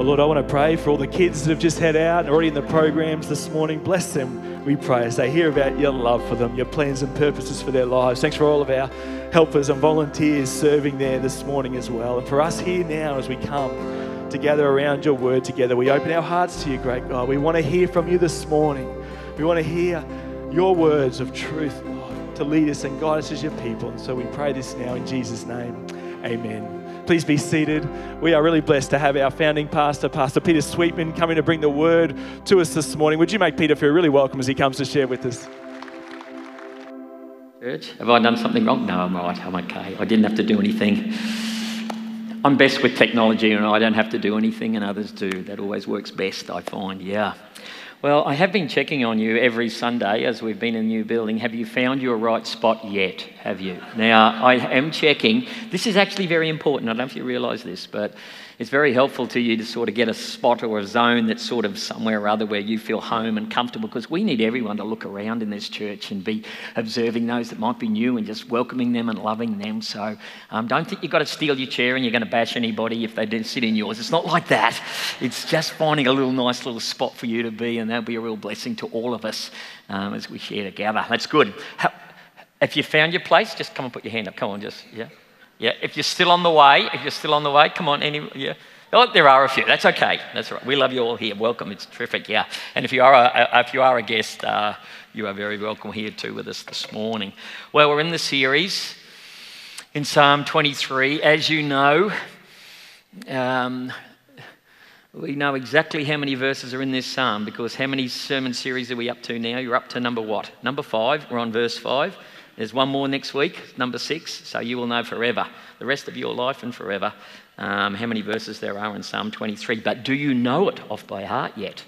Well, Lord, I want to pray for all the kids that have just had out and already in the programs this morning. Bless them, we pray, as they hear about your love for them, your plans and purposes for their lives. Thanks for all of our helpers and volunteers serving there this morning as well. And for us here now, as we come to gather around your word together, we open our hearts to you, great God. We want to hear from you this morning. We want to hear your words of truth, Lord, to lead us and guide us as your people. And so we pray this now in Jesus' name. Amen. Please be seated. We are really blessed to have our founding pastor, Pastor Peter Sweetman, coming to bring the word to us this morning. Would you make Peter feel really welcome as he comes to share with us? Church, have I done something wrong? No, I'm right. I'm okay. I didn't have to do anything. I'm best with technology and I don't have to do anything, and others do. That always works best, I find. Yeah. Well, I have been checking on you every Sunday as we've been in the new building. Have you found your right spot yet? Have you? Now, I am checking. This is actually very important. I don't know if you realise this, but it's very helpful to you to sort of get a spot or a zone that's sort of somewhere or other where you feel home and comfortable because we need everyone to look around in this church and be observing those that might be new and just welcoming them and loving them. So um, don't think you've got to steal your chair and you're going to bash anybody if they didn't sit in yours. It's not like that. It's just finding a little nice little spot for you to be, and that'll be a real blessing to all of us um, as we share together. That's good. If you found your place, just come and put your hand up. Come on, just, yeah. Yeah, if you're still on the way, if you're still on the way, come on, any, yeah. Oh, there are a few. That's okay. That's all right. We love you all here. Welcome. It's terrific. Yeah. And if you are a, if you are a guest, uh, you are very welcome here too with us this morning. Well, we're in the series in Psalm 23. As you know, um, we know exactly how many verses are in this psalm because how many sermon series are we up to now? You're up to number what? Number five. We're on verse five. There's one more next week, number six, so you will know forever, the rest of your life and forever, um, how many verses there are in Psalm 23. But do you know it off by heart yet?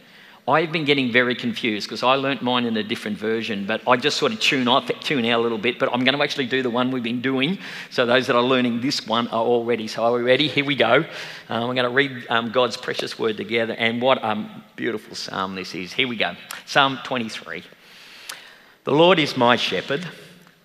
I've been getting very confused because I learnt mine in a different version, but I just sort of tune out, tune out a little bit. But I'm going to actually do the one we've been doing. So those that are learning this one are all ready. So are we ready? Here we go. Um, we're going to read um, God's precious word together. And what a beautiful psalm this is. Here we go. Psalm 23. The Lord is my shepherd.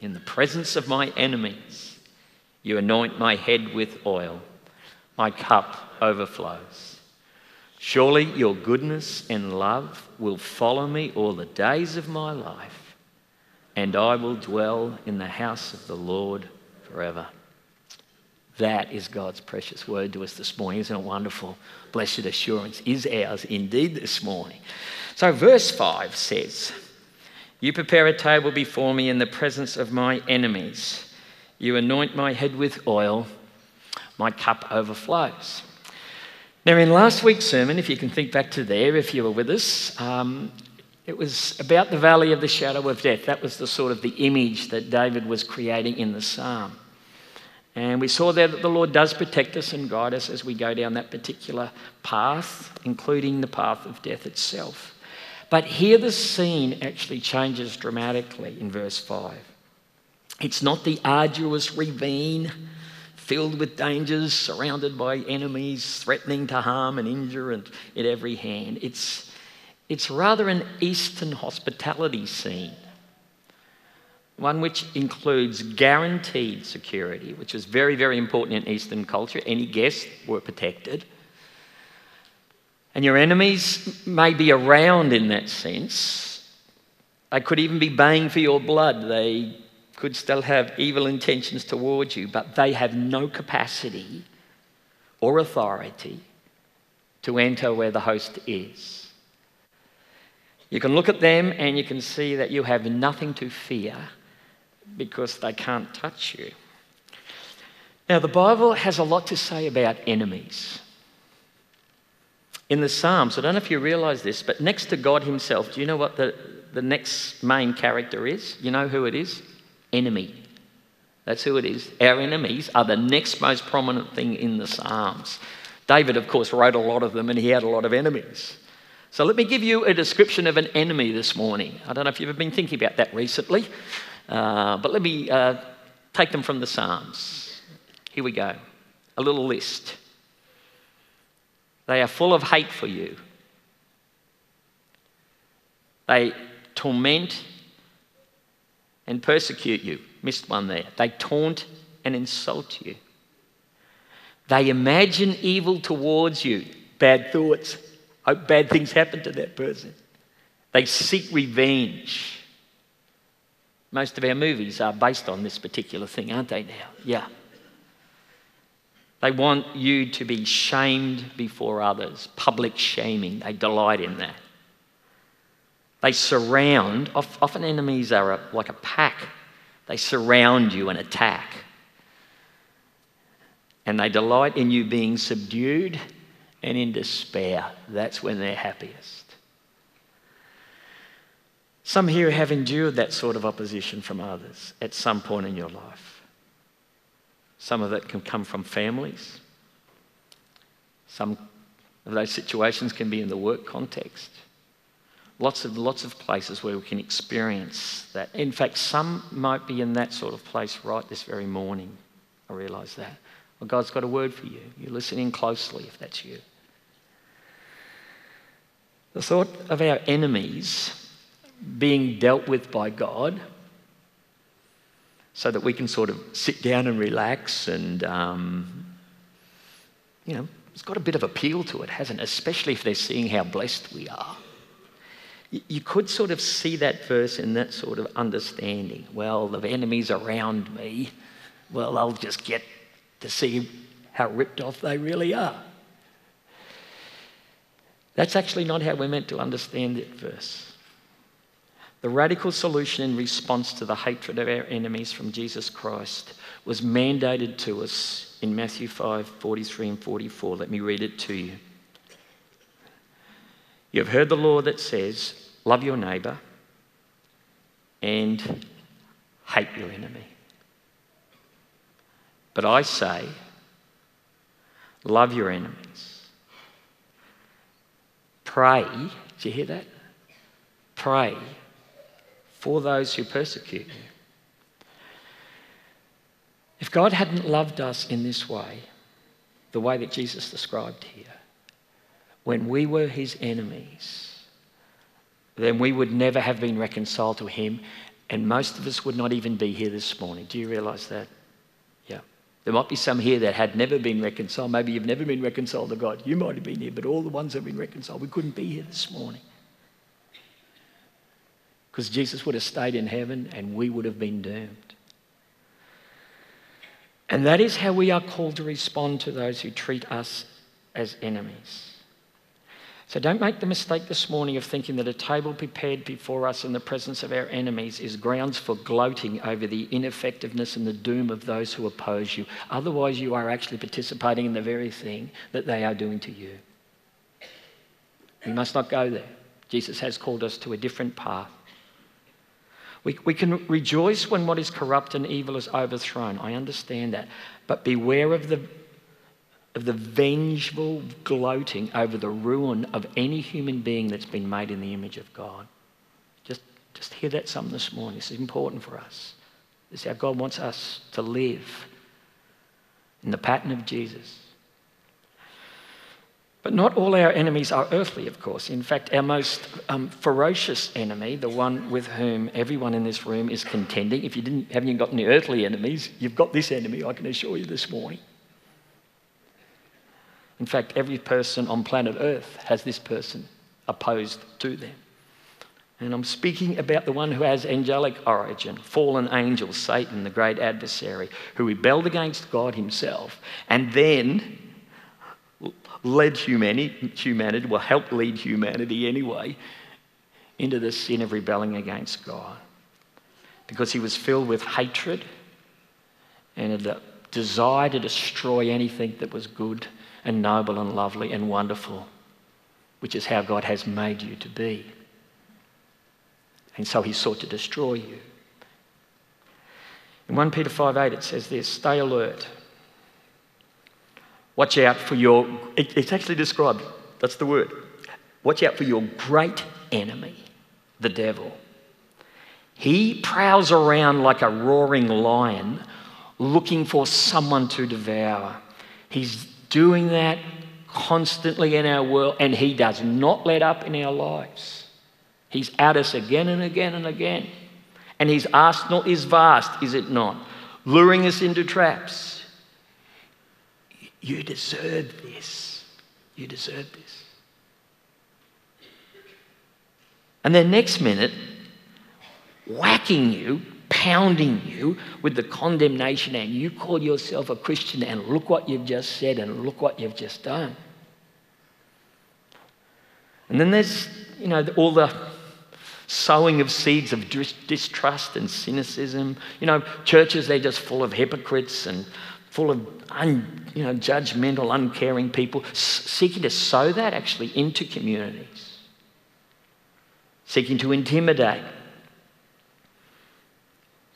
in the presence of my enemies. You anoint my head with oil, my cup overflows. Surely your goodness and love will follow me all the days of my life, and I will dwell in the house of the Lord forever. That is God's precious word to us this morning. Isn't it wonderful? Blessed assurance is ours indeed this morning. So, verse 5 says, you prepare a table before me in the presence of my enemies. You anoint my head with oil, my cup overflows. Now, in last week's sermon, if you can think back to there, if you were with us, um, it was about the valley of the shadow of death. That was the sort of the image that David was creating in the psalm. And we saw there that the Lord does protect us and guide us as we go down that particular path, including the path of death itself. But here the scene actually changes dramatically in verse 5. It's not the arduous ravine filled with dangers, surrounded by enemies, threatening to harm and injure and at every hand. It's, it's rather an Eastern hospitality scene, one which includes guaranteed security, which is very, very important in Eastern culture. Any guests were protected. And your enemies may be around in that sense. They could even be baying for your blood. They could still have evil intentions towards you, but they have no capacity or authority to enter where the host is. You can look at them and you can see that you have nothing to fear because they can't touch you. Now, the Bible has a lot to say about enemies in the Psalms. I don't know if you realize this, but next to God Himself, do you know what the, the next main character is? You know who it is? Enemy. That's who it is. Our enemies are the next most prominent thing in the Psalms. David, of course, wrote a lot of them and he had a lot of enemies. So let me give you a description of an enemy this morning. I don't know if you've been thinking about that recently, uh, but let me uh, take them from the Psalms. Here we go. A little list. They are full of hate for you. They torment and persecute you. Missed one there. They taunt and insult you. They imagine evil towards you, bad thoughts. Hope bad things happen to that person. They seek revenge. Most of our movies are based on this particular thing, aren't they now? Yeah. They want you to be shamed before others, public shaming. They delight in that. They surround, often enemies are like a pack, they surround you and attack. And they delight in you being subdued and in despair. That's when they're happiest. Some here have endured that sort of opposition from others at some point in your life. Some of it can come from families. Some of those situations can be in the work context. Lots of, lots of places where we can experience that. In fact, some might be in that sort of place right this very morning. I realise that. Well, God's got a word for you. You're listening closely if that's you. The thought of our enemies being dealt with by God so that we can sort of sit down and relax and, um, you know, it's got a bit of appeal to it, hasn't it? Especially if they're seeing how blessed we are. You could sort of see that verse in that sort of understanding. Well, the enemies around me, well, I'll just get to see how ripped off they really are. That's actually not how we're meant to understand that verse. The radical solution in response to the hatred of our enemies from Jesus Christ was mandated to us in Matthew 5 43 and 44. Let me read it to you. You've heard the law that says, Love your neighbour and hate your enemy. But I say, Love your enemies Pray, do you hear that? Pray for those who persecute you. If God hadn't loved us in this way, the way that Jesus described here, when we were his enemies, then we would never have been reconciled to him, and most of us would not even be here this morning. Do you realize that? Yeah. There might be some here that had never been reconciled. Maybe you've never been reconciled to God. You might have been here, but all the ones that have been reconciled, we couldn't be here this morning. Because Jesus would have stayed in heaven and we would have been doomed. And that is how we are called to respond to those who treat us as enemies. So don't make the mistake this morning of thinking that a table prepared before us in the presence of our enemies is grounds for gloating over the ineffectiveness and the doom of those who oppose you. Otherwise, you are actually participating in the very thing that they are doing to you. We must not go there. Jesus has called us to a different path. We, we can rejoice when what is corrupt and evil is overthrown. I understand that. But beware of the of the vengeful gloating over the ruin of any human being that's been made in the image of God. Just, just hear that some this morning. Is important for us. This is how God wants us to live in the pattern of Jesus. But not all our enemies are earthly, of course. In fact, our most um, ferocious enemy, the one with whom everyone in this room is contending, if you didn't, haven't got any earthly enemies, you've got this enemy, I can assure you this morning. In fact, every person on planet Earth has this person opposed to them. And I'm speaking about the one who has angelic origin, fallen angel, Satan, the great adversary, who rebelled against God himself and then led humanity, humanity, well, helped lead humanity anyway, into the sin of rebelling against God. Because he was filled with hatred and a desire to destroy anything that was good and noble and lovely and wonderful, which is how God has made you to be. And so he sought to destroy you. In 1 Peter 5 8, it says this stay alert. Watch out for your, it, it's actually described, that's the word. Watch out for your great enemy, the devil. He prowls around like a roaring lion looking for someone to devour. He's doing that constantly in our world, and he does not let up in our lives. He's at us again and again and again. And his arsenal is vast, is it not? Luring us into traps. You deserve this. You deserve this. And then next minute, whacking you, pounding you with the condemnation, and you call yourself a Christian, and look what you've just said, and look what you've just done. And then there's, you know, all the sowing of seeds of distrust and cynicism. You know, churches, they're just full of hypocrites and full of un, you know, judgmental, uncaring people, seeking to sow that actually into communities, seeking to intimidate,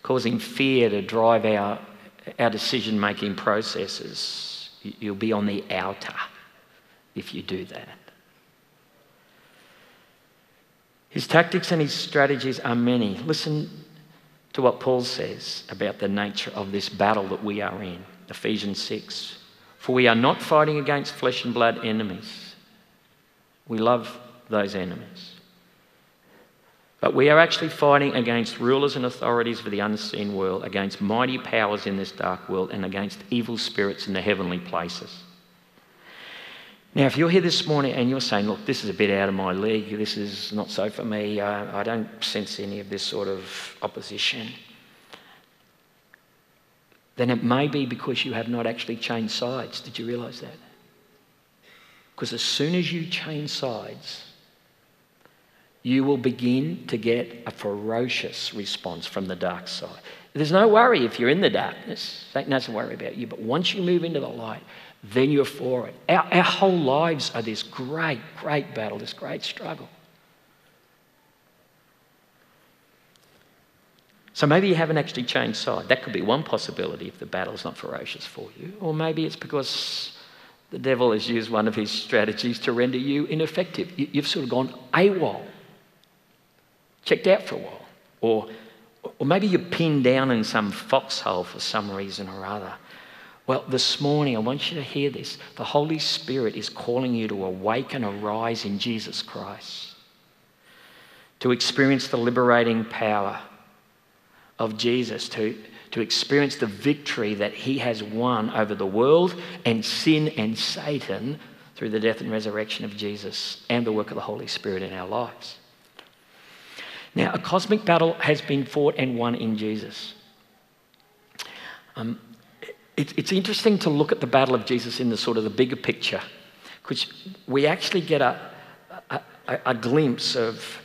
causing fear to drive our, our decision making processes. You'll be on the outer if you do that. His tactics and his strategies are many. Listen to what Paul says about the nature of this battle that we are in. Ephesians 6. For we are not fighting against flesh and blood enemies. We love those enemies. But we are actually fighting against rulers and authorities of the unseen world, against mighty powers in this dark world, and against evil spirits in the heavenly places. Now, if you're here this morning and you're saying, look, this is a bit out of my league, this is not so for me, uh, I don't sense any of this sort of opposition, then it may be because you have not actually changed sides. Did you realize that? Because as soon as you change sides, you will begin to get a ferocious response from the dark side. There's no worry if you're in the darkness. Satan doesn't worry about you. But once you move into the light, then you're for it. Our, our whole lives are this great, great battle, this great struggle. So maybe you haven't actually changed side. That could be one possibility if the battle's not ferocious for you. Or maybe it's because the devil has used one of his strategies to render you ineffective. You've sort of gone AWOL checked out for a while. Or, or maybe you're pinned down in some foxhole for some reason or other. Well, this morning, I want you to hear this. The Holy Spirit is calling you to awaken, arise in Jesus Christ, to experience the liberating power of Jesus, to, to experience the victory that He has won over the world and sin and Satan through the death and resurrection of Jesus and the work of the Holy Spirit in our lives. Now, a cosmic battle has been fought and won in Jesus. Um, it, it's interesting to look at the battle of Jesus in the sort of the bigger picture, because we actually get a, a, a glimpse of,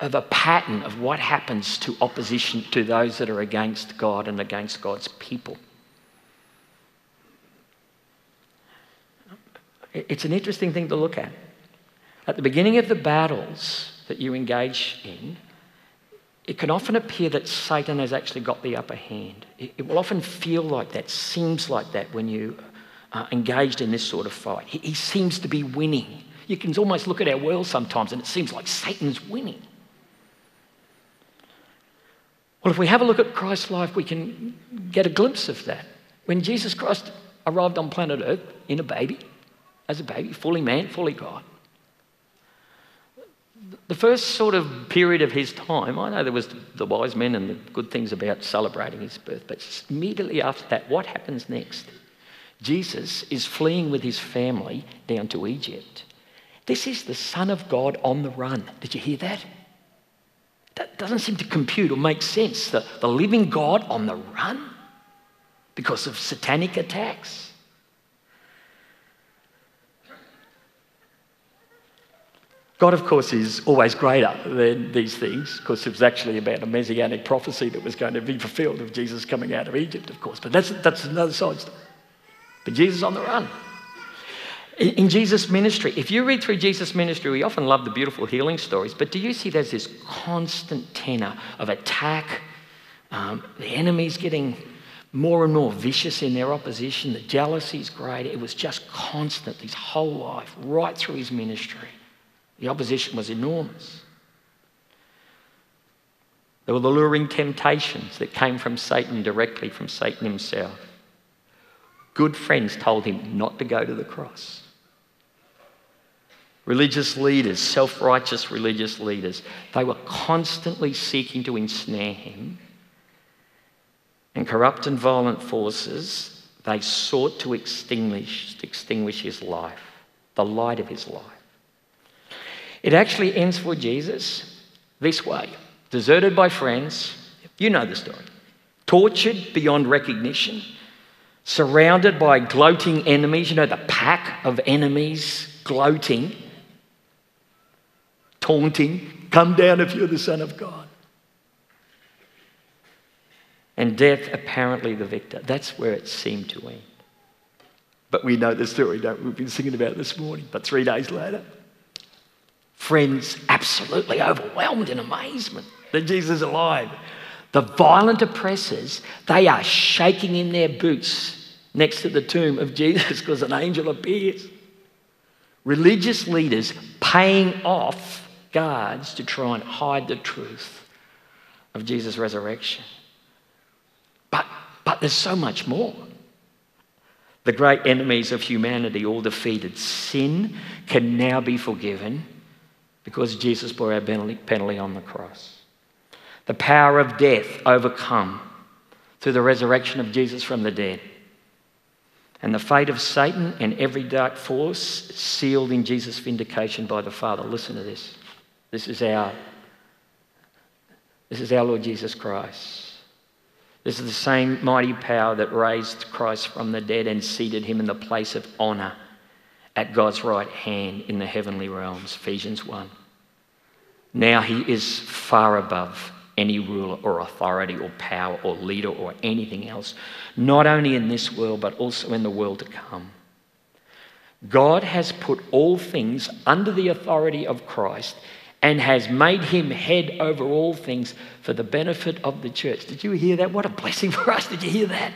of a pattern of what happens to opposition to those that are against God and against God's people. It's an interesting thing to look at. At the beginning of the battles that you engage in, it can often appear that Satan has actually got the upper hand. It, will often feel like that, seems like that when you are engaged in this sort of fight. He seems to be winning. You can almost look at our world sometimes and it seems like Satan's winning. Well, if we have a look at Christ's life, we can get a glimpse of that. When Jesus Christ arrived on planet Earth in a baby, as a baby, fully man, fully God, the first sort of period of his time, I know there was the wise men and the good things about celebrating his birth, but immediately after that, what happens next? Jesus is fleeing with his family down to Egypt. This is the Son of God on the run. Did you hear that? That doesn't seem to compute or make sense. The, the living God on the run because of satanic attacks. God, of course, is always greater than these things, because it was actually about a messianic prophecy that was going to be fulfilled of Jesus coming out of Egypt, of course. But that's, that's another side story. But Jesus on the run. In, Jesus' ministry, if you read through Jesus' ministry, we often love the beautiful healing stories, but do you see there's this constant tenor of attack? Um, the enemy's getting more and more vicious in their opposition. The jealousy is great. It was just constant his whole life, right through his ministry. The opposition was enormous. There were the luring temptations that came from Satan directly from Satan himself. Good friends told him not to go to the cross. Religious leaders, self righteous religious leaders, they were constantly seeking to ensnare him. And corrupt and violent forces, they sought to extinguish, extinguish his life, the light of his life. It actually ends for Jesus this way deserted by friends. You know the story. Tortured beyond recognition, surrounded by gloating enemies. You know, the pack of enemies gloating, taunting. Come down if you're the Son of God. And death apparently the victor. That's where it seemed to end. But we know the story, don't we? We've been singing about it this morning. But three days later, friends absolutely overwhelmed in amazement that Jesus is alive. The violent oppressors, they are shaking in their boots next to the tomb of Jesus because an angel appears. Religious leaders paying off guards to try and hide the truth of Jesus' resurrection. But, but there's so much more. The great enemies of humanity, all defeated. Sin can now be forgiven because Jesus bore our penalty on the cross the power of death overcome through the resurrection of Jesus from the dead. And the fate of Satan and every dark force sealed in Jesus' vindication by the Father. Listen to this. This is our, this is our Lord Jesus Christ. This is the same mighty power that raised Christ from the dead and seated him in the place of honour at God's right hand in the heavenly realms. Ephesians 1. Now he is far above any ruler or authority or power or leader or anything else, not only in this world, but also in the world to come. God has put all things under the authority of Christ and has made him head over all things for the benefit of the church. Did you hear that? What a blessing for us. Did you hear that?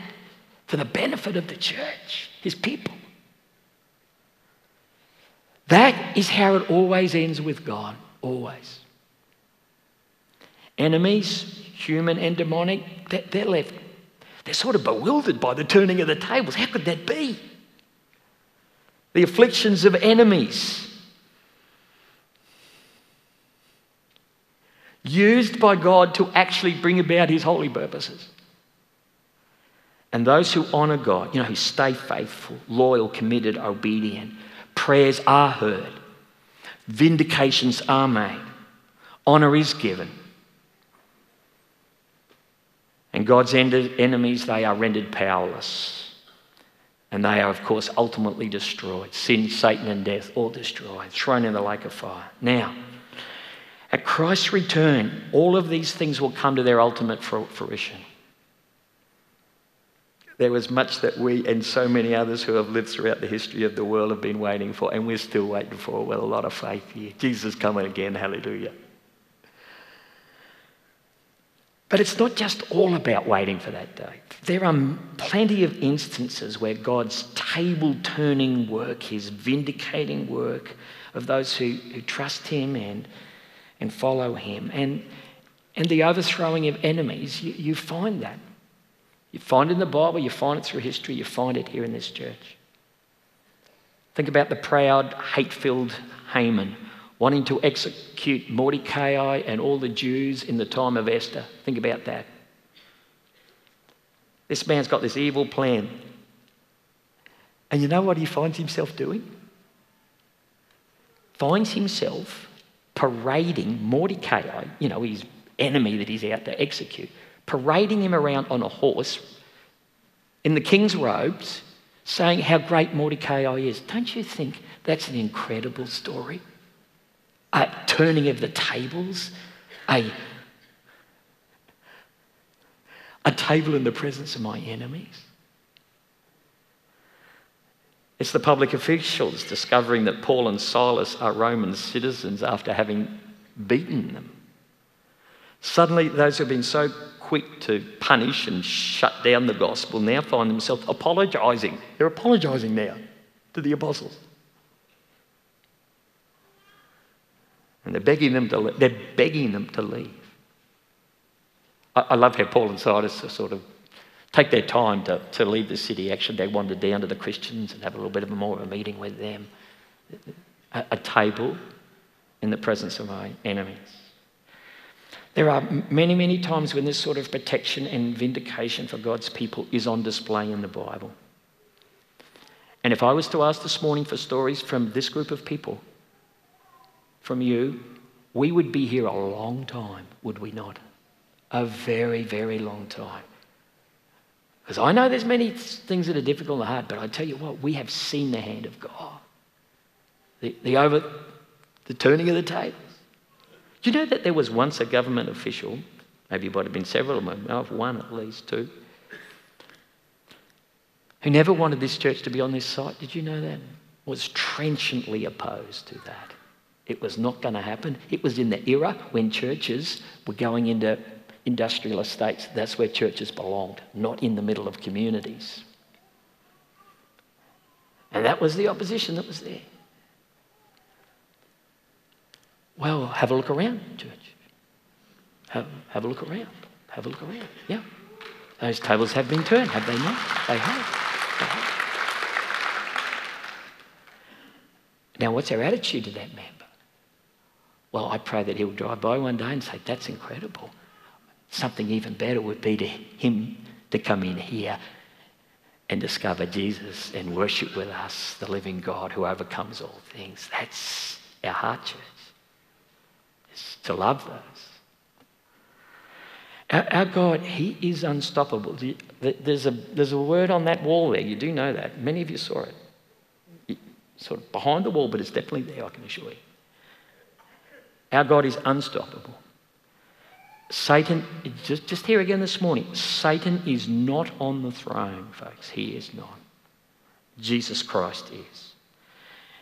For the benefit of the church, his people. That is how it always ends with God, always enemies, human and demonic, they're left, they're sort of bewildered by the turning of the tables. How could that be? The afflictions of enemies. Used by God to actually bring about his holy purposes. And those who honour God, you know, who stay faithful, loyal, committed, obedient, prayers are heard, vindications are made, honour is given. And God's enemies, they are rendered powerless. And they are, of course, ultimately destroyed. Sin, Satan, and death, all destroyed, thrown in the lake of fire. Now, at Christ's return, all of these things will come to their ultimate fruition. There was much that we and so many others who have lived throughout the history of the world have been waiting for, and we're still waiting for with a lot of faith here. Jesus coming again, hallelujah. But it's not just all about waiting for that day. There are plenty of instances where God's table turning work, his vindicating work of those who, who trust him and, and follow him, and, and the overthrowing of enemies, you, you find that. You find it in the Bible, you find it through history, you find it here in this church. Think about the proud, hate filled Haman wanting to execute Mordecai and all the Jews in the time of Esther. Think about that. This man's got this evil plan. And you know what he finds himself doing? Finds himself parading Mordecai, you know, his enemy that he's out to execute, parading him around on a horse in the king's robes, saying how great Mordecai is. Don't you think that's an incredible story? a turning of the tables, a, a table in the presence of my enemies. It's the public officials discovering that Paul and Silas are Roman citizens after having beaten them. Suddenly, those who have been so quick to punish and shut down the gospel now find themselves apologising. They're apologising now to the apostles. And they're begging them to, they're begging them to leave. I, I love how Paul and Silas are sort of take their time to, to leave the city. Actually, they wandered down to the Christians and have a little bit of a more of a meeting with them. A, a table in the presence of my enemies. There are many, many times when this sort of protection and vindication for God's people is on display in the Bible. And if I was to ask this morning for stories from this group of people, from you, we would be here a long time, would we not? A very, very long time. Because I know there's many things that are difficult and hard, but I tell you what, we have seen the hand of God. The, the over, the turning of the tables. Do you know that there was once a government official, maybe it might have been several of them, I've one at least, two, who never wanted this church to be on this site? Did you know that? Was trenchantly opposed to that. It was not going to happen. It was in the era when churches were going into industrial estates. That's where churches belonged, not in the middle of communities. And that was the opposition that was there. Well, have a look around, church. Have, have a look around. Have a look around. Yeah. Those tables have been turned, have they not? They have. They have. Now, what's our attitude to that member? Well, I pray that he'll drive by one day and say, That's incredible. Something even better would be to him to come in here and discover Jesus and worship with us, the living God who overcomes all things. That's our heart, church is to love those. Our, God, He is unstoppable. There's a, there's a word on that wall there. You do know that. Many of you saw it. Sort of behind the wall, but it's definitely there, I can assure you. Our God is unstoppable. Satan, just, just here again this morning, Satan is not on the throne, folks. He is not. Jesus Christ is.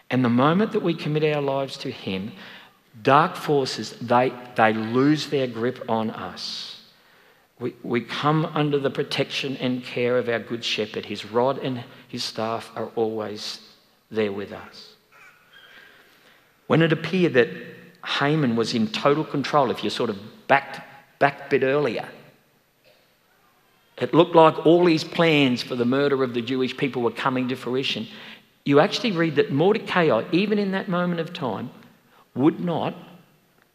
And the moment that we commit our lives to Him, Dark forces, they, they lose their grip on us. We, we come under the protection and care of our good shepherd. His rod and his staff are always there with us. When it appeared that Haman was in total control, if you sort of backed back a bit earlier, it looked like all his plans for the murder of the Jewish people were coming to fruition. You actually read that Mordecai, even in that moment of time, would not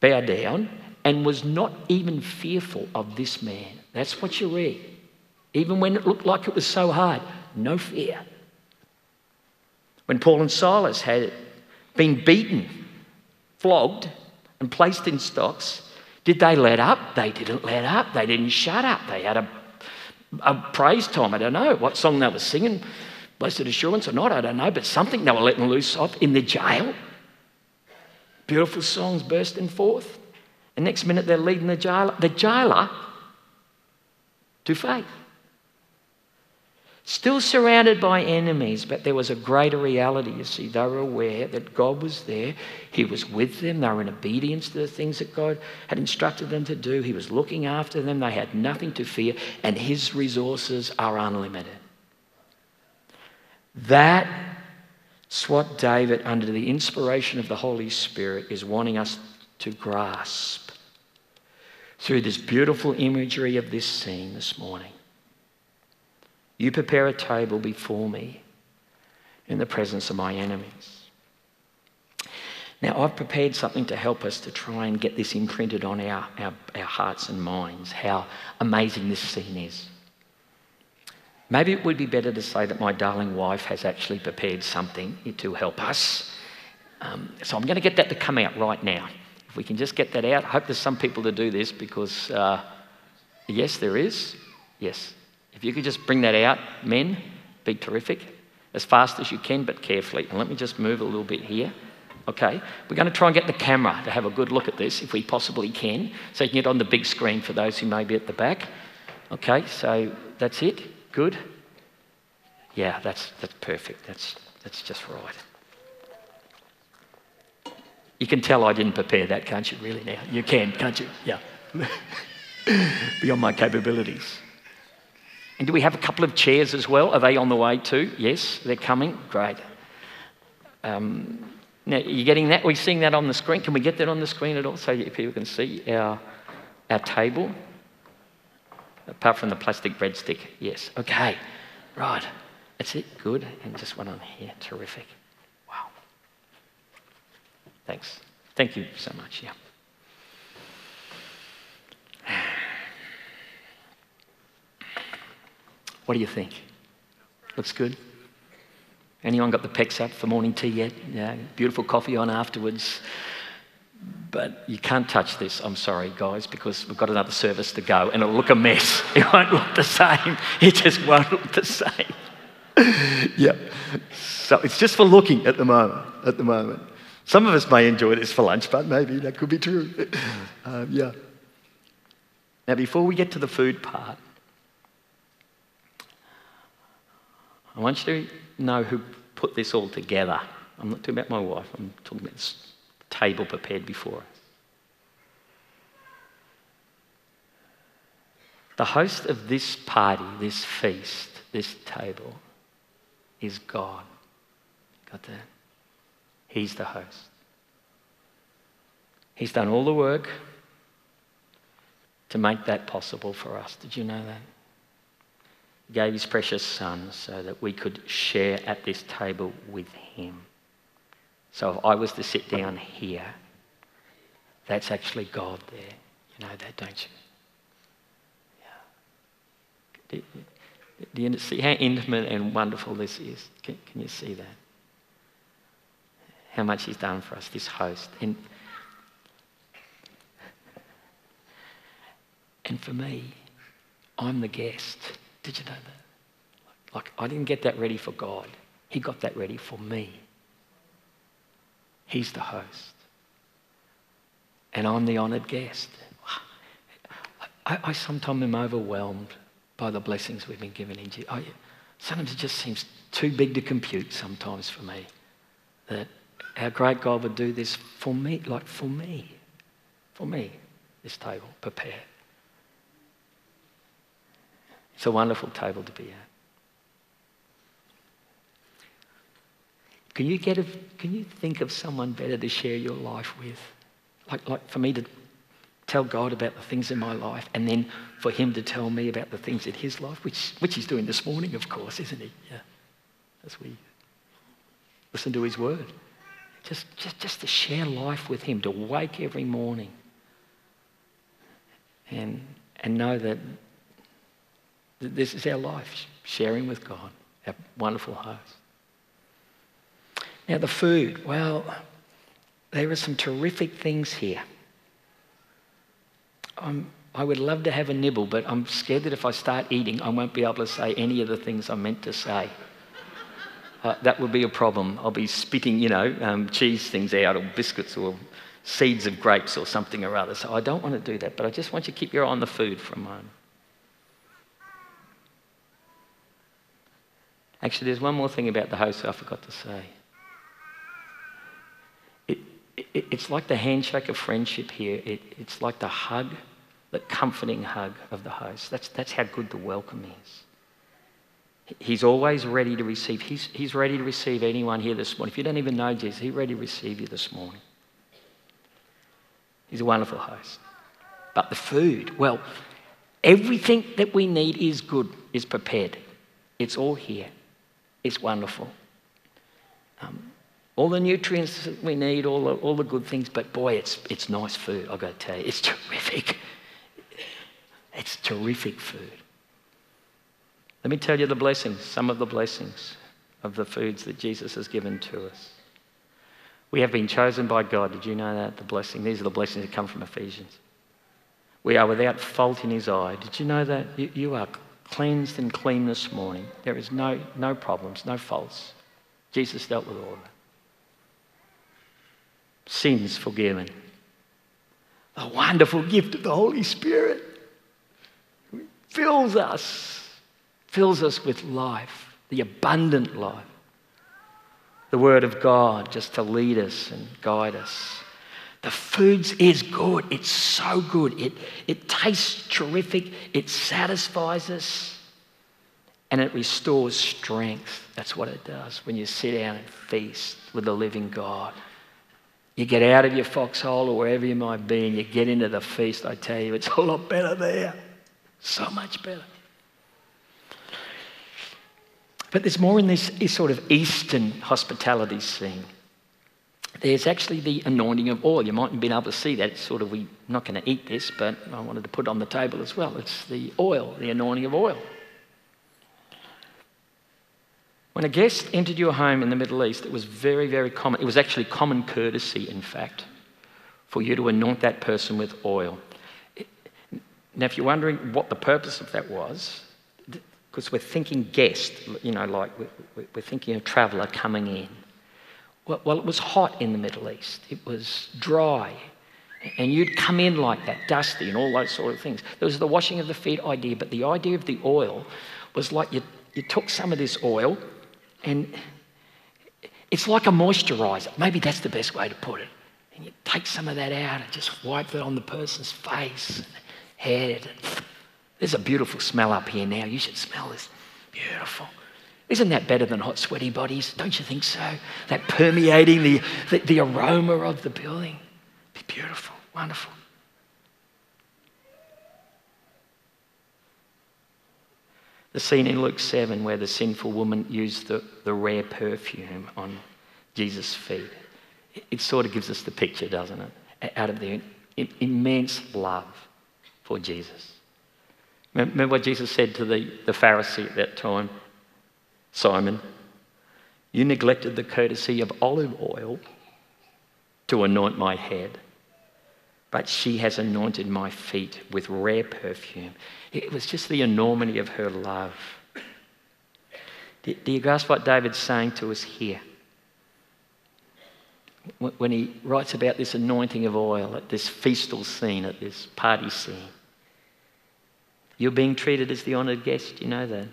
bow down and was not even fearful of this man. That's what you read. Even when it looked like it was so hard, no fear. When Paul and Silas had been beaten, flogged, and placed in stocks, did they let up? They didn't let up. They didn't shut up. They had a, a praise time. I don't know what song they were singing, Blessed Assurance or not, I don't know, but something they were letting loose of in the jail. Beautiful songs bursting forth. The next minute they're leading the jailer, the jailer to faith. Still surrounded by enemies, but there was a greater reality, you see. They were aware that God was there. He was with them. They were in obedience to the things that God had instructed them to do. He was looking after them. They had nothing to fear, and His resources are unlimited. That it's what David, under the inspiration of the Holy Spirit, is wanting us to grasp through this beautiful imagery of this scene this morning. You prepare a table before me in the presence of my enemies. Now, I've prepared something to help us to try and get this imprinted on our, our, our hearts and minds how amazing this scene is. Maybe it would be better to say that my darling wife has actually prepared something to help us. Um, so I'm going to get that to come out right now. If we can just get that out, I hope there's some people to do this because, uh, yes, there is. Yes. If you could just bring that out, men, be terrific. As fast as you can, but carefully. And let me just move a little bit here. Okay, we're going to try and get the camera to have a good look at this if we possibly can, so you can get on the big screen for those who may be at the back. Okay, so that's it. Good? Yeah, that's, that's perfect. That's, that's just right. You can tell I didn't prepare that, can't you, really, now? You can, can't you? Yeah. beyond my capabilities. And do we have a couple of chairs as well? Are they on the way too? Yes, they're coming. Great. Um, now, you're getting that? We're seeing that on the screen. Can we get that on the screen at all so people can see our, our table? Apart from the plastic breadstick, yes. Okay, right. That's it. Good. And just one on here. Terrific. Wow. Thanks. Thank you so much. Yeah. What do you think? Looks good? Anyone got the pecs up for morning tea yet? Yeah, beautiful coffee on afterwards. But you can't touch this, I'm sorry, guys, because we've got another service to go and it'll look a mess. It won't look the same. It just won't look the same. yeah. So it's just for looking at the moment. At the moment. Some of us may enjoy this for lunch, but maybe that could be true. Um, yeah. Now, before we get to the food part, I want you to know who put this all together. I'm not talking about my wife, I'm talking about this table prepared before us. The host of this party, this feast, this table, is God. Got that? He's the host. He's done all the work to make that possible for us. Did you know that? Gave his precious son so that we could share at this table with him. So if I was to sit down here, that's actually God there. You know that, don't you? Yeah. Do, do you see how intimate and wonderful this is? Can, can you see that? How much he's done for us, this host. And, and for me, I'm the guest. Did you know that? Like, I didn't get that ready for God, He got that ready for me. He's the host. And I'm the honoured guest. I, I, sometimes am overwhelmed by the blessings we've been given in Jesus. sometimes it just seems too big to compute sometimes for me that our great God would do this for me, like for me, for me, this table prepared. It's a wonderful table to be at. Can you, get a, can you think of someone better to share your life with? Like, like for me to tell God about the things in my life and then for him to tell me about the things in his life, which, which he's doing this morning, of course, isn't he? Yeah. As we listen to his word. Just, just, just to share life with him, to wake every morning and, and know that this is our life, sharing with God, our wonderful host. Now, the food, well, there are some terrific things here. I'm, I would love to have a nibble, but I'm scared that if I start eating, I won't be able to say any of the things I meant to say. Uh, that would be a problem. I'll be spitting, you know, um, cheese things out or biscuits or seeds of grapes or something or other. So I don't want to do that, but I just want you to keep your eye on the food for a moment. Actually, there's one more thing about the host I forgot to say. It, it, it's like the handshake of friendship here. It, it's like the hug, the comforting hug of the host. That's, that's how good the welcome is. He's always ready to receive. He's, he's ready to receive anyone here this morning. If you don't even know Jesus, he's ready to receive you this morning. He's a wonderful host. But the food, well, everything that we need is good, is prepared. It's all here. It's wonderful. Um, all the nutrients that we need, all the, all the good things, but boy, it's, it's nice food, I've got to tell you. It's terrific. It's terrific food. Let me tell you the blessings, some of the blessings of the foods that Jesus has given to us. We have been chosen by God. Did you know that? The blessing. These are the blessings that come from Ephesians. We are without fault in His eye. Did you know that? You, you are cleansed and clean this morning. There is no, no problems, no faults. Jesus dealt with all of it. Sins forgiven. The wonderful gift of the Holy Spirit fills us, fills us with life, the abundant life. The Word of God just to lead us and guide us. The foods is good. It's so good. It, it tastes terrific. It satisfies us. And it restores strength. That's what it does when you sit down and feast with the living God. You get out of your foxhole or wherever you might be and you get into the feast, I tell you, it's a lot better there. So much better. But there's more in this sort of Eastern hospitality scene. There's actually the anointing of oil. You mightn't have been able to see that. It's sort of, we're not going to eat this, but I wanted to put it on the table as well. It's the oil, the anointing of oil. When a guest entered your home in the Middle East, it was very, very common. It was actually common courtesy, in fact, for you to anoint that person with oil. Now, if you're wondering what the purpose of that was, because we're thinking guest, you know, like we're thinking a traveller coming in. Well, it was hot in the Middle East, it was dry. And you'd come in like that, dusty, and all those sort of things. There was the washing of the feet idea, but the idea of the oil was like you, you took some of this oil and it's like a moisturizer. Maybe that's the best way to put it. And you take some of that out and just wipe it on the person's face, and head. There's a beautiful smell up here now. You should smell this. Beautiful. Isn't that better than hot, sweaty bodies? Don't you think so? That permeating the, the, the aroma of the building. Be beautiful, wonderful. The scene in Luke 7 where the sinful woman used the, the rare perfume on Jesus' feet. It, it sort of gives us the picture, doesn't it? Out of the immense love for Jesus. Remember what Jesus said to the, the Pharisee at that time? Simon, you neglected the courtesy of olive oil to anoint my head, but she has anointed my feet with rare perfume. It was just the enormity of her love. Do you grasp what David's saying to us here? When he writes about this anointing of oil at this feastal scene, at this party scene, you're being treated as the honoured guest, you know that?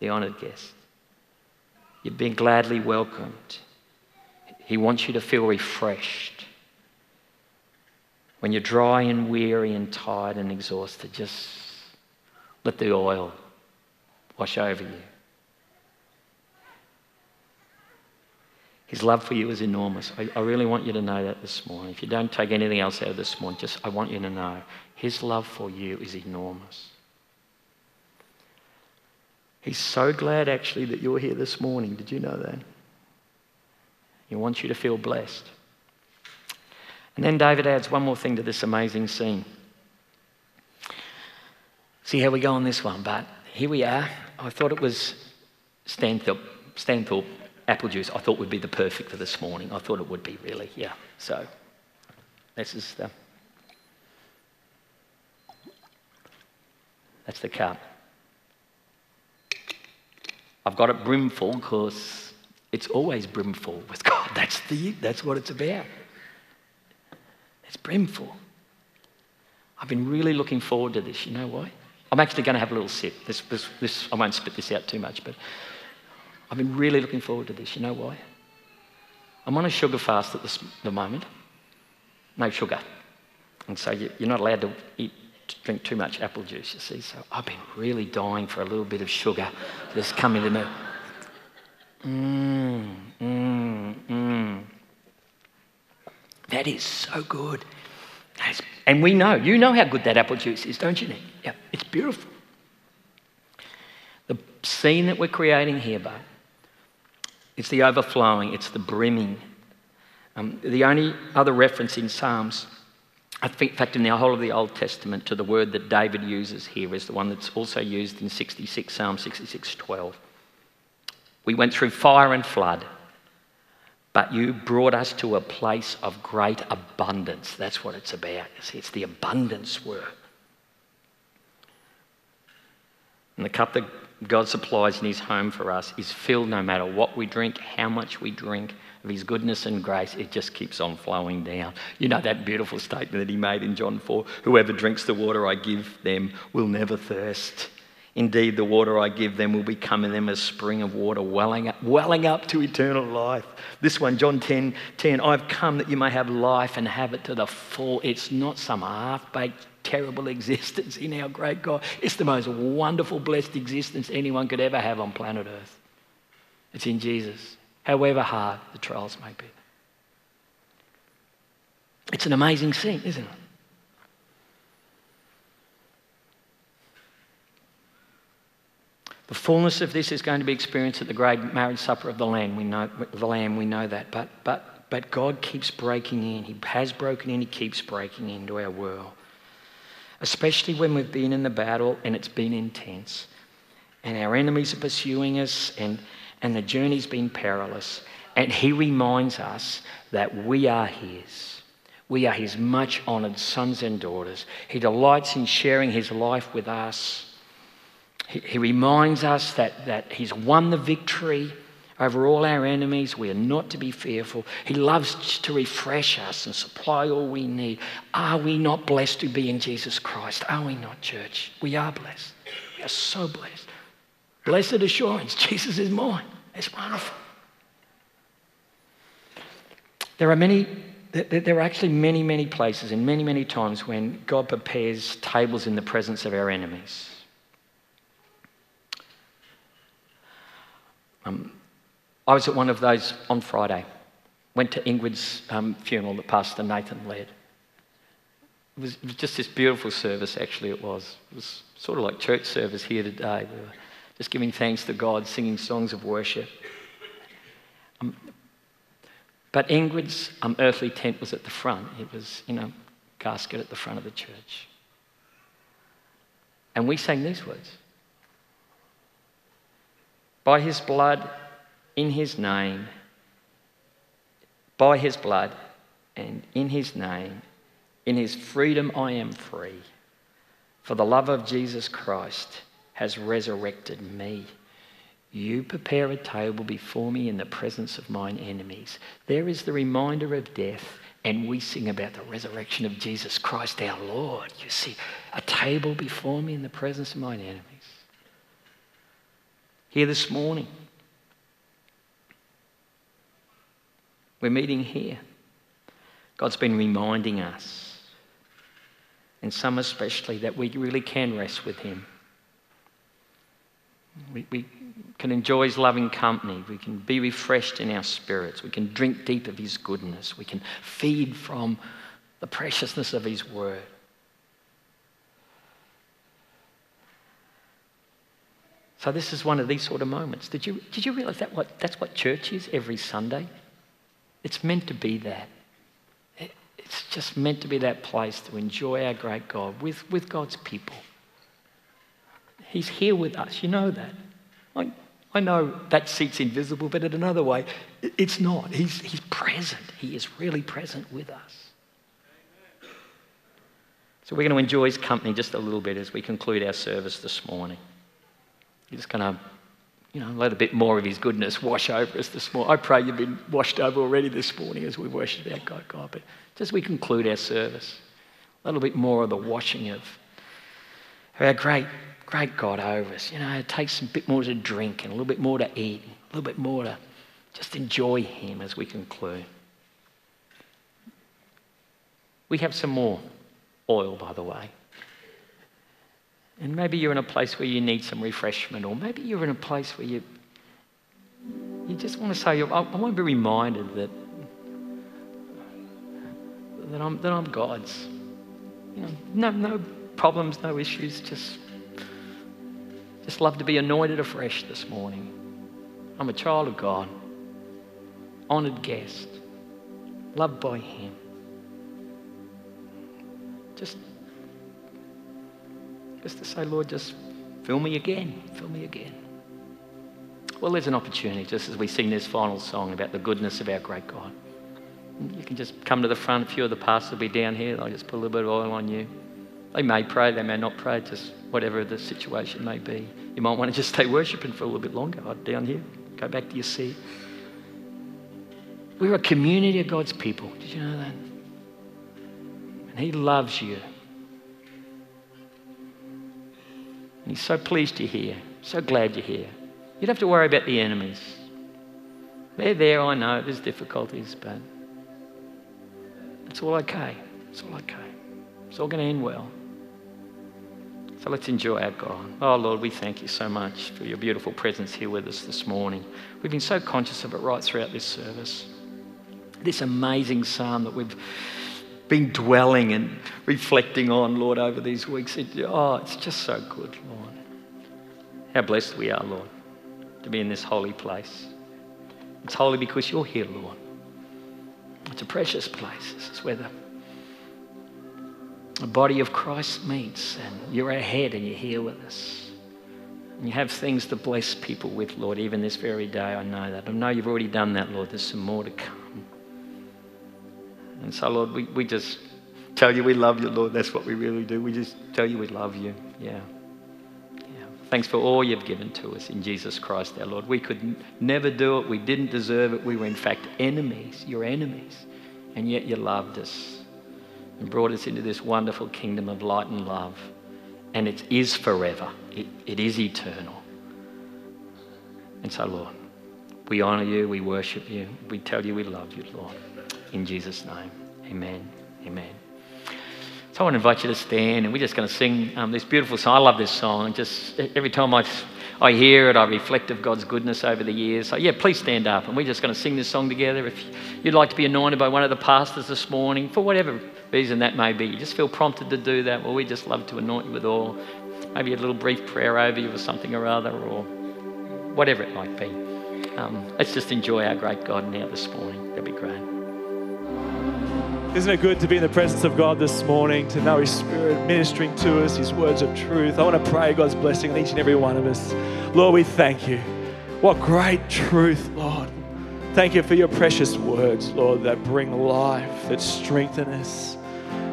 The honoured guest. You've been gladly welcomed. He wants you to feel refreshed. When you're dry and weary and tired and exhausted, just let the oil wash over you. His love for you is enormous. I, I, really want you to know that this morning. If you don't take anything else out of this morning, just I want you to know his love for you is enormous. He's so glad actually that you're here this morning. Did you know that? He wants you to feel blessed. And then David adds one more thing to this amazing scene. See how we go on this one, but here we are. I thought it was Stanthorpe, Stanthorpe apple juice. I thought would be the perfect for this morning. I thought it would be really, yeah. So this is the that's the cup. I've got it brimful because it's always brimful with God. That's, the, that's what it's about. It's brimful. I've been really looking forward to this. You know why? I'm actually going to have a little sip. This, this, this, I won't spit this out too much, but I've been really looking forward to this. You know why? I'm on a sugar fast at this, the moment. No sugar. And so you, you're not allowed to eat drink too much apple juice, you see. So I've been really dying for a little bit of sugar just coming to me. Mmm, mmm, mmm. That is so good. That's, and we know, you know how good that apple juice is, don't you, Nick? Yeah, it's beautiful. The scene that we're creating here, but it's the overflowing, it's the brimming. Um, the only other reference in Psalms in fact, in the whole of the Old Testament, to the word that David uses here is the one that's also used in 66, Psalm 66 12. We went through fire and flood, but you brought us to a place of great abundance. That's what it's about. It's the abundance word. And the cup that God supplies in His home for us is filled no matter what we drink, how much we drink, of his goodness and grace, it just keeps on flowing down. You know that beautiful statement that he made in John 4 whoever drinks the water I give them will never thirst. Indeed, the water I give them will become in them a spring of water welling up, welling up to eternal life. This one, John 10 10, I've come that you may have life and have it to the full. It's not some half baked, terrible existence in our great God. It's the most wonderful, blessed existence anyone could ever have on planet Earth. It's in Jesus, however hard the trials may be. It's an amazing scene, isn't it? The fullness of this is going to be experienced at the great marriage supper of the Lamb. We know the Lamb. We know that, but but but God keeps breaking in. He has broken in. He keeps breaking into our world, especially when we've been in the battle and it's been intense, and our enemies are pursuing us, and and the journey's been perilous. And He reminds us that we are His. We are His much honoured sons and daughters. He delights in sharing His life with us. He, he reminds us that, that He's won the victory over all our enemies. We are not to be fearful. He loves to refresh us and supply all we need. Are we not blessed to be in Jesus Christ? Are we not, church? We are blessed. We are so blessed. Blessed assurance Jesus is mine. It's wonderful. There are many, there are actually many, many places and many, many times when God prepares tables in the presence of our enemies. Um, I was at one of those on Friday. Went to Ingrid's um, funeral that Pastor Nathan led. It was, it was, just this beautiful service, actually, it was. It was sort of like church service here today. We were just giving thanks to God, singing songs of worship. Um, but Ingrid's um, earthly tent was at the front. It was, you know, casket at the front of the church. And we sang these words by his blood, in his name, by his blood, and in his name, in his freedom I am free. For the love of Jesus Christ has resurrected me. You prepare a table before me in the presence of mine enemies. There is the reminder of death, and we sing about the resurrection of Jesus Christ our Lord. You see, a table before me in the presence of mine enemies here this morning. We're meeting here. God's been reminding us, and some especially, that we really can rest with Him. We, we can enjoy His loving company. We can be refreshed in our spirits. We can drink deep of His goodness. We can feed from the preciousness of His Word. So this is one of these sort of moments. Did you, did you realize that what, that's what church is every Sunday? It's meant to be that. It, it's just meant to be that place to enjoy our great God with, with God's people. He's here with us. You know that. I, I know that seat's invisible, but in another way, it's not. He's, he's present. He is really present with us. So we're going to enjoy his company just a little bit as we conclude our service this morning. He's going to, you know, let a bit more of His goodness wash over us this morning. I pray you've been washed over already this morning as we worship our God, God. But just as we conclude our service, a little bit more of the washing of our great, great God over us. You know, it takes a bit more to drink and a little bit more to eat, a little bit more to just enjoy Him as we conclude. We have some more oil, by the way. And maybe you're in a place where you need some refreshment, or maybe you're in a place where you, you just want to say, I, want to be reminded that, that, I'm, that I'm God's. You know, no, no problems, no issues, just, just love to be anointed afresh this morning. I'm a child of God, honored guest, loved by Him. Just just to say, Lord, just fill me again, fill me again. Well, there's an opportunity just as we sing this final song about the goodness of our great God. You can just come to the front. A few of the pastors will be down here. They'll just put a little bit of oil on you. They may pray, they may not pray, just whatever the situation may be. You might want to just stay worshiping for a little bit longer down here. Go back to your seat. We're a community of God's people. Did you know that? And He loves you. And He's so pleased you're here, so glad you're here. You don't have to worry about the enemies. They're there, I know, there's difficulties, but it's all okay. It's all okay. It's all going to end well. Let's enjoy our God. Oh, Lord, we thank you so much for your beautiful presence here with us this morning. We've been so conscious of it right throughout this service. This amazing psalm that we've been dwelling and reflecting on, Lord, over these weeks. It, oh, it's just so good, Lord. How blessed we are, Lord, to be in this holy place. It's holy because you're here, Lord. It's a precious place. This is where the the body of Christ meets, and you're ahead and you're here with us. And you have things to bless people with, Lord, even this very day. I know that. I know you've already done that, Lord. There's some more to come. And so, Lord, we, we just tell you we love you, Lord. That's what we really do. We just tell you we love you. Yeah. Yeah. Thanks for all you've given to us in Jesus Christ, our Lord. We could never do it. We didn't deserve it. We were, in fact, enemies, your enemies. And yet you loved us and brought us into this wonderful kingdom of light and love. And it is forever, it, it is eternal. And so, Lord, we honour you, we worship you, we tell you we love you, Lord. In Jesus' name, amen. Amen. So I want to invite you to stand, and we're just going to sing um, this beautiful song. I love this song. Just every time I, I hear it, I reflect of God's goodness over the years. So yeah, please stand up, and we're just going to sing this song together. If you'd like to be anointed by one of the pastors this morning, for whatever reason that may be, you just feel prompted to do that. Well, we just love to anoint you with oil. Maybe a little brief prayer over you or something or other, or whatever it might be. Um, let's just enjoy our great God now this morning. That'd be great. Isn't it good to be in the presence of God this morning, to know His Spirit ministering to us, His words of truth? I want to pray God's blessing on each and every one of us. Lord, we thank you. What great truth, Lord. Thank you for your precious words, Lord, that bring life, that strengthen us.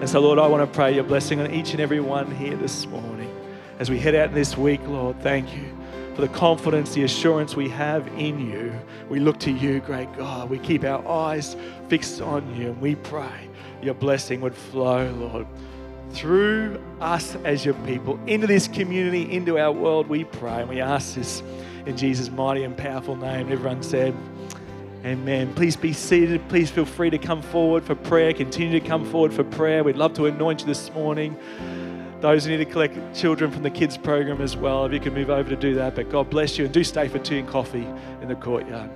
And so, Lord, I want to pray your blessing on each and every one here this morning. As we head out this week, Lord, thank you for the confidence, the assurance we have in you. We look to you, great God. We keep our eyes fixed on you and we pray your blessing would flow, Lord, through us as your people into this community, into our world. We pray and we ask this in Jesus' mighty and powerful name. Everyone said, Amen. Please be seated. Please feel free to come forward for prayer. Continue to come forward for prayer. We'd love to anoint you this morning. Those who need to collect children from the kids program as well, if you can move over to do that. But God bless you and do stay for tea and coffee in the courtyard.